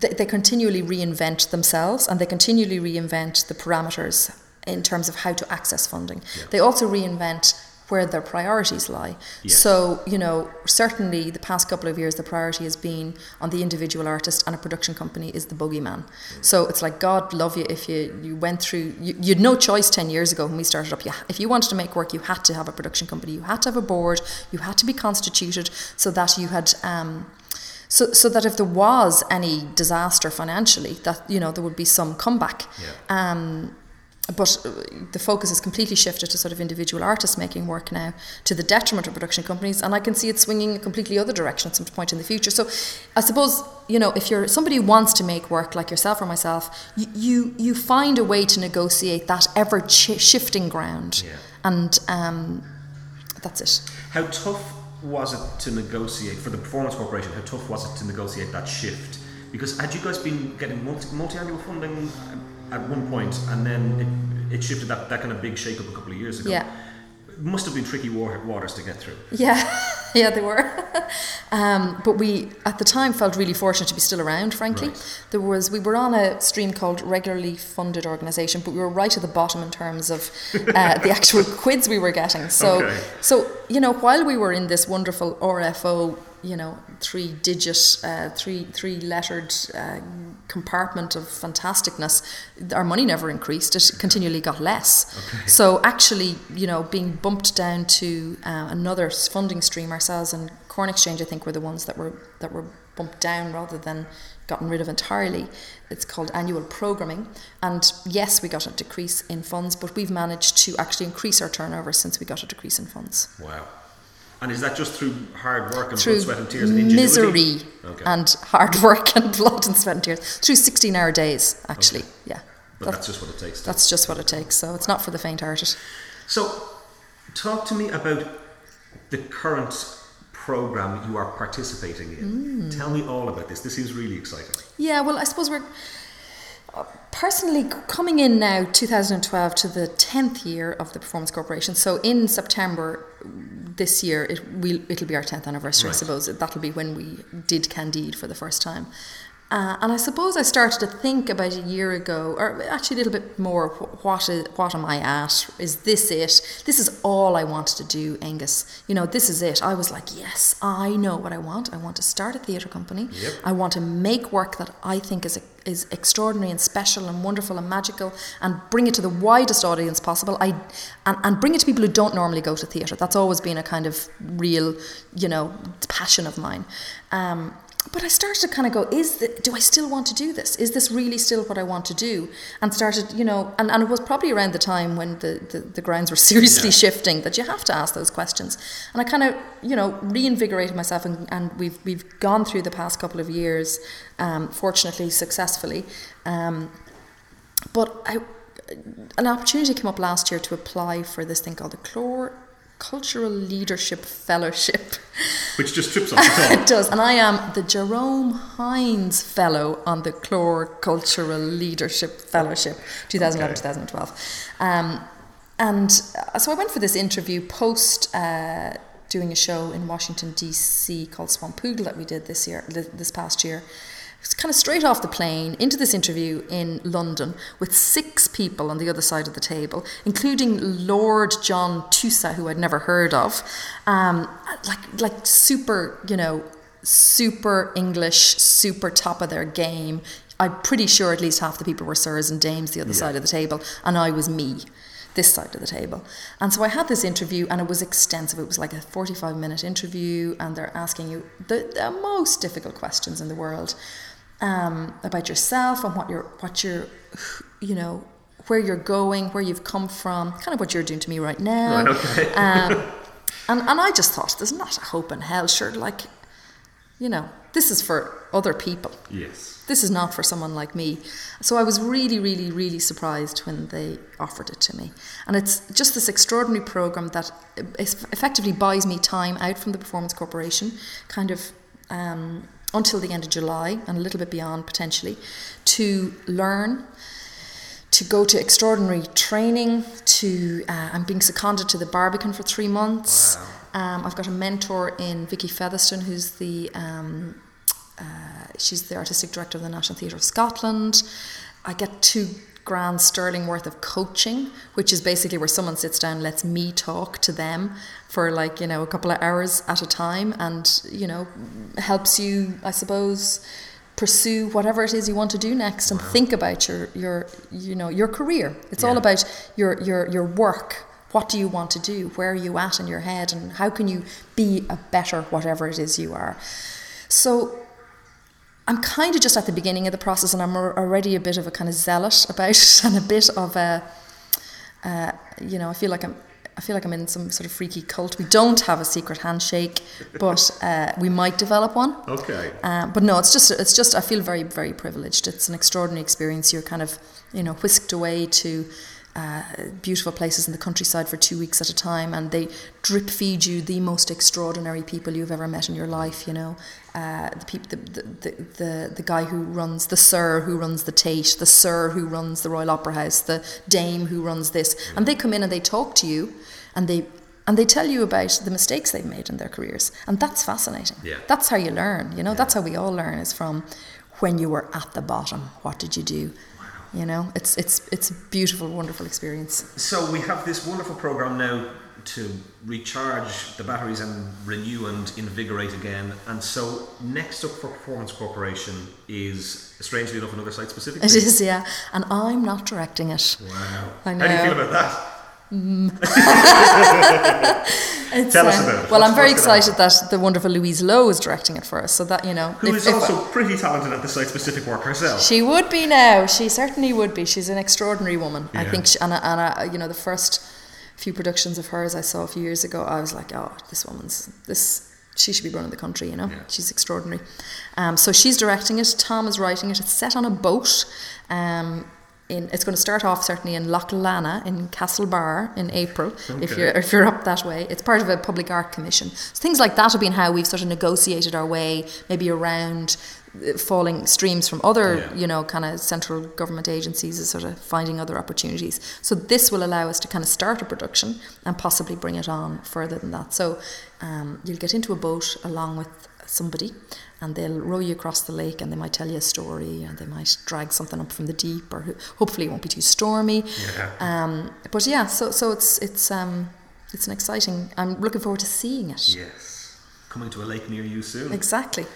they, they continually reinvent themselves and they continually reinvent the parameters in terms of how to access funding. Yeah. They also reinvent where their priorities lie. Yes. So, you know, certainly the past couple of years, the priority has been on the individual artist, and a production company is the bogeyman. So it's like God love you if you, you went through, you, you had no choice 10 years ago when we started up. You, if you wanted to make work, you had to have a production company, you had to have a board, you had to be constituted so that you had. Um, so, so that if there was any disaster financially, that you know there would be some comeback. Yeah. Um, but uh, the focus has completely shifted to sort of individual artists making work now to the detriment of production companies and i can see it swinging a completely other direction at some point in the future so i suppose you know if you're somebody who wants to make work like yourself or myself you you, you find a way to negotiate that ever shifting ground Yeah. and um, that's it How tough was it to negotiate for the Performance Corporation? How tough was it to negotiate that shift? Because had you guys been getting multi, multi-annual funding at one point, and then it, it shifted that, that kind of big shake-up a couple of years ago? Yeah. It must have been tricky wa- waters to get through. Yeah, yeah, they were. um, but we, at the time, felt really fortunate to be still around. Frankly, Right. there was we were on a stream called regularly funded organisation, but we were right at the bottom in terms of uh, the actual quids we were getting. So, Okay. so you know, while we were in this wonderful RFO, you know, three digit, uh, three three lettered uh, compartment of fantasticness, our money never increased. It continually got less. So actually, you know, being bumped down to uh, another funding stream ourselves and Corn Exchange, I think, were the ones that were that were bumped down rather than gotten rid of entirely. It's called annual programming, and yes, we got a decrease in funds, but we've managed to actually increase our turnover since we got a decrease in funds Wow. And is that just through hard work and through blood, sweat, and tears and ingenuity? misery Okay. and hard work and blood and sweat and tears through 16 hour days actually Okay. yeah But That- that's just what it takes. That's just what it takes so it's not for the faint hearted So, talk to me about the current program you are participating in. Mm. Tell me all about this. This seems really exciting. yeah well i suppose we're personally coming in now 2012 to the 10th year of the performance corporation so in september this year it will it'll be our 10th anniversary Right. i suppose that'll be when we did candide for the first time uh, and I suppose I started to think about a year ago, or actually a little bit more. What is, what am I at? Is this it? This is all I wanted to do, Angus. You know, this is it. I was like, yes, I know what I want. I want to start a theatre company. Yep. I want to make work that I think is is extraordinary and special and wonderful and magical, and bring it to the widest audience possible. I and, and bring it to people who don't normally go to theatre. That's always been a kind of real, you know, passion of mine. Um, but I started to kind of go, is the, do I still want to do this? Is this really still what I want to do? And started, you know, and, and it was probably around the time when the, the, the grounds were seriously Yeah. shifting that you have to ask those questions. And I kind of, you know, reinvigorated myself and, and we've, we've gone through the past couple of years, um, fortunately, successfully. Um, but I, an opportunity came up last year to apply for this thing called the Clore Cultural Leadership Fellowship. Which just trips off the tongue. It does. And I am the Jerome Hines Fellow on the Clore Cultural Leadership Fellowship 2011 Okay. 2012. Um, and uh, so I went for this interview post uh, doing a show in Washington, D.C. called Swampoodle that we did this year, this past year. Kind of straight off the plane into this interview in London with six people on the other side of the table, including Lord John Tusa, who I'd never heard of. Um, like, like super, you know, super English, super top of their game. I'm pretty sure at least half the people were sirs and dames the other Yeah. side of the table, and I was me, this side of the table. And so I had this interview, and it was extensive. It was like a 45 minute interview, and they're asking you the, the most difficult questions in the world um, about yourself and what you're, what you're, you know, where you're going, where you've come from, kind of what you're doing to me right now. Right, okay. Um, and, and I just thought, there's not a hope in hell. Sure, like, you know, this is for other people. Yes. This is not for someone like me. So I was really, really, really surprised when they offered it to me. And it's just this extraordinary program that effectively buys me time out from the Performance Corporation, kind of um, until the end of July and a little bit beyond potentially, to learn. To go to extraordinary training, to uh, I'm being seconded to the Barbican for three months. Um, I've got a mentor in Vicky Featherstone, who's the um, uh, she's the artistic director of the National Theatre of Scotland. I get two grand sterling worth of coaching, which is basically where someone sits down, lets me talk to them for like, you know, a couple of hours at a time and, you know, helps you, I suppose, pursue whatever it is you want to do next and wow. think about your, your, you know, your career. It's yeah. all about your, your, your work. What do you want to do? Where are you at in your head? And how can you be a better whatever it is you are? So I'm kind of just at the beginning of the process, and I'm already a bit of a kind of zealot about it, and a bit of a, uh, you know, I feel like I'm. I feel like I'm in some sort of freaky cult. We don't have a secret handshake, but uh, we might develop one. Okay. Uh, but no, it's just it's just I feel very very privileged. It's an extraordinary experience. You're kind of you know whisked away to uh, beautiful places in the countryside for two weeks at a time, and they drip feed you the most extraordinary people you've ever met in your life. You know, uh, the, peop- the, the, the, the guy who runs the Sir who runs the Tate, the Sir who runs the Royal Opera House, the Dame who runs this, and they come in and they talk to you, and they and they tell you about the mistakes they've made in their careers, and that's fascinating. Yeah. That's how you learn. You know, yeah. that's how we all learn is from when you were at the bottom. What did you do? You know, it's it's it's a beautiful, wonderful experience. So we have this wonderful program now to recharge the batteries and renew and invigorate again. And so next up for Performance Corporation is strangely enough another site specific. It is, yeah, and I'm not directing it. Wow. I know. How do you feel about that? Mm. Tell us uh, about it. Well, I'm very excited that the wonderful Louise Lowe is directing it for us. So that you know, who if, is also pretty talented at the site-specific work herself. She would be now. She certainly would be. She's an extraordinary woman. Yeah. I think, she, and, and you know, the first few productions of hers I saw a few years ago, I was like, oh, this woman's this. She should be running the country, you know. Yeah. She's extraordinary. Um, so she's directing it. Tom is writing it. It's set on a boat. Um, in, it's going to start off certainly in Lough Lannagh in Castlebar in April okay. if you're if you're up that way. It's part of a public art commission. So things like that have been how we've sort of negotiated our way maybe around uh, falling streams from other yeah. you know kind of central government agencies is sort of finding other opportunities. So this will allow us to kind of start a production and possibly bring it on further than that. So um, you'll get into a boat along with somebody and they'll row you across the lake and they might tell you a story and they might drag something up from the deep or hopefully it won't be too stormy. Yeah. Um, but yeah so so it's it's um, it's an exciting I'm looking forward to seeing it. Yes. Coming to a lake near you soon. Exactly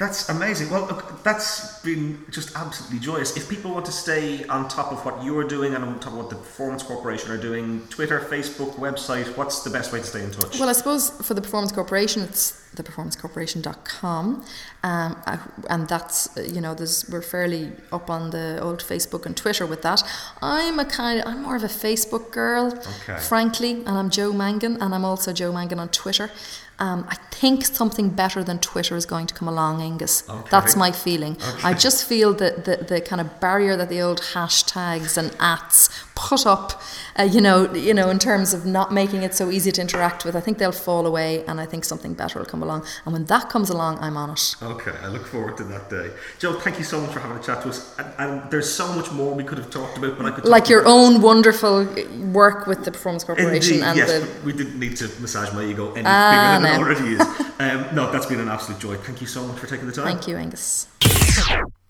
that's amazing. Well, look, that's been just absolutely joyous. If people want to stay on top of what you're doing and on top of what the Performance Corporation are doing, Twitter, Facebook, website, what's the best way to stay in touch? Well, I suppose for the Performance Corporation, it's theperformancecorporation.com. Um, and that's, you know, there's, we're fairly up on the old Facebook and Twitter with that. I'm a kind of, I'm more of a Facebook girl, okay. frankly, and I'm Jo Mangan, and I'm also Jo Mangan on Twitter. Um, I think something better than Twitter is going to come along, Angus. Okay. That's my feeling. Okay. I just feel that the, the kind of barrier that the old hashtags and ats put up, uh, you know, you know, in terms of not making it so easy to interact with, I think they'll fall away, and I think something better will come along. And when that comes along, I'm on it. Okay, I look forward to that day. Jo, thank you so much for having a chat to us. And, and there's so much more we could have talked about, but I could like your own wonderful work with the Performance Corporation. Indeed, and yes, the, we didn't need to massage my ego any ah, bigger than no. It already is. um, no, that's been an absolute joy. Thank you so much for taking the time. Thank you, Angus.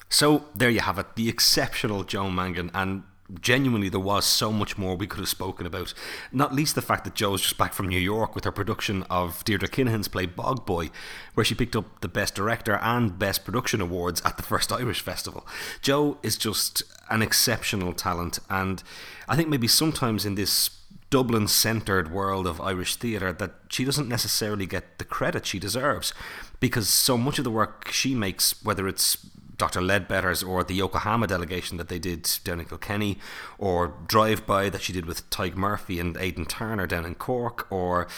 So there you have it, the exceptional Jo Mangan, and genuinely there was so much more we could have spoken about. Not least the fact that Jo's just back from New York with her production of Deirdre Kinahan's play Bog Boy, where she picked up the Best Director and Best Production awards at the first Irish Festival. Jo is just an exceptional talent, and I think maybe sometimes in this Dublin centered world of Irish theatre that she doesn't necessarily get the credit she deserves because so much of the work she makes, whether it's Dr. Ledbetter's or the Yokohama delegation that they did down in Kilkenny, or Drive By that she did with Tadhg Murphy and Aidan Turner down in Cork, or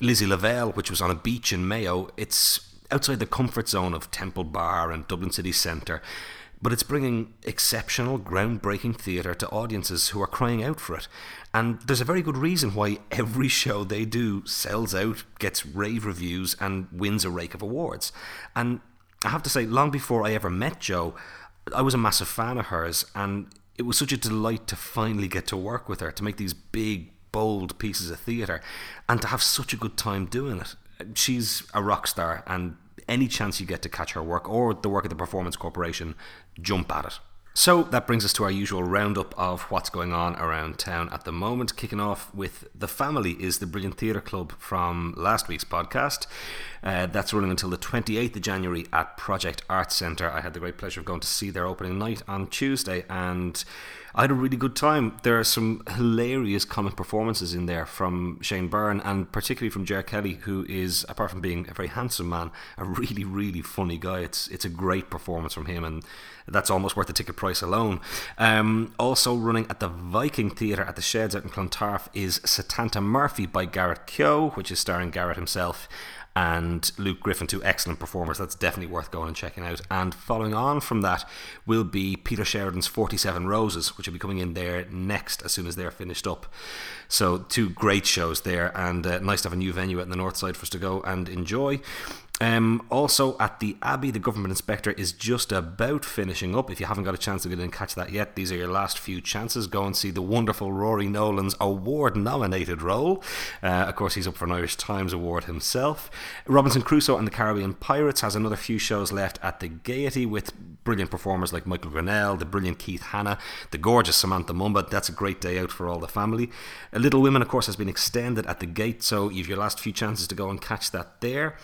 Lizzie Lavelle, which was on a beach in Mayo. It's outside the comfort zone of Temple Bar and Dublin City Centre, but it's bringing exceptional, groundbreaking theatre to audiences who are crying out for it. And there's a very good reason why every show they do sells out, gets rave reviews, and wins a rake of awards. And I have to say, long before I ever met Jo, I was a massive fan of hers, and it was such a delight to finally get to work with her, to make these big, bold pieces of theatre, and to have such a good time doing it. She's a rock star, and any chance you get to catch her work or the work of the Performance Corporation, jump at it. So that brings us to our usual roundup of what's going on around town at the moment. Kicking off with The Family is the Brilliant Theatre Club from last week's podcast. Uh, that's running until the 28th of January at Project Arts Centre. I had the great pleasure of going to see their opening night on Tuesday and I had a really good time. There are some hilarious comic performances in there from Shane Byrne and particularly from Ger Kelly, who is, apart from being a very handsome man, a really, really funny guy. It's it's a great performance from him, and that's almost worth the ticket price alone. Um, also running at the Viking Theatre at the Sheds out in Clontarf is Setanta Murphy by Garrett Keogh, which is starring Garrett himself and Luke Griffin, two excellent performers. That's definitely worth going and checking out. And following on from that will be Peter Sheridan's 47 Roses, which will be coming in there next as soon as they're finished up. So, two great shows there, and uh, nice to have a new venue at the north side for us to go and enjoy. Um, also at the Abbey, the government inspector is just about finishing up. If you haven't got a chance to get in and catch that yet, these are your last few chances. Go and see the wonderful Rory Nolan's award-nominated role. Uh, of course, he's up for an Irish Times Award himself. Robinson Crusoe and the Caribbean Pirates has another few shows left at the Gaiety with brilliant performers like Michael Grinnell, the brilliant Keith Hanna, the gorgeous Samantha Mumba. That's a great day out for all the family. Little Women, of course, has been extended at the gate, so you've your last few chances to go and catch that there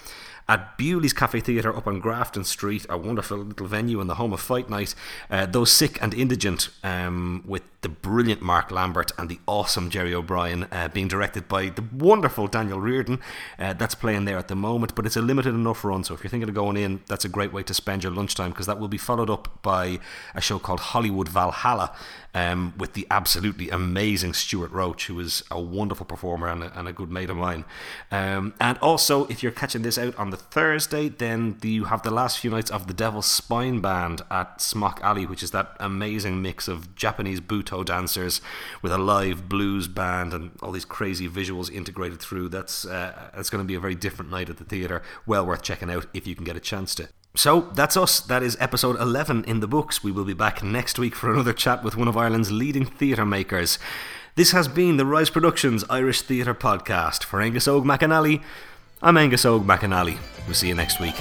at Bewley's Cafe Theatre up on Grafton Street, a wonderful little venue in the home of Fight Night. Uh, those sick and indigent um, with the brilliant Mark Lambert and the awesome Jerry O'Brien, uh, being directed by the wonderful Daniel Reardon. Uh, that's playing there at the moment, but it's a limited enough run. So if you're thinking of going in, that's a great way to spend your lunchtime because that will be followed up by a show called Hollywood Valhalla um, with the absolutely amazing Stuart Roach, who is a wonderful performer and a, and a good mate of mine. Um, and also, if you're catching this out on the Thursday, then the, you have the last few nights of the Devil's Spine Band at Smock Alley, which is that amazing mix of Japanese butoh dancers with a live blues band and all these crazy visuals integrated through. That's uh, it's going to be a very different night at the theatre. Well worth checking out if you can get a chance to. So that's us. That is episode 11 in the books. We will be back next week for another chat with one of Ireland's leading theatre makers. This has been the Rise Productions Irish Theatre Podcast. For Angus Og McAnally, I'm Angus Og McAnally. We'll see you next week.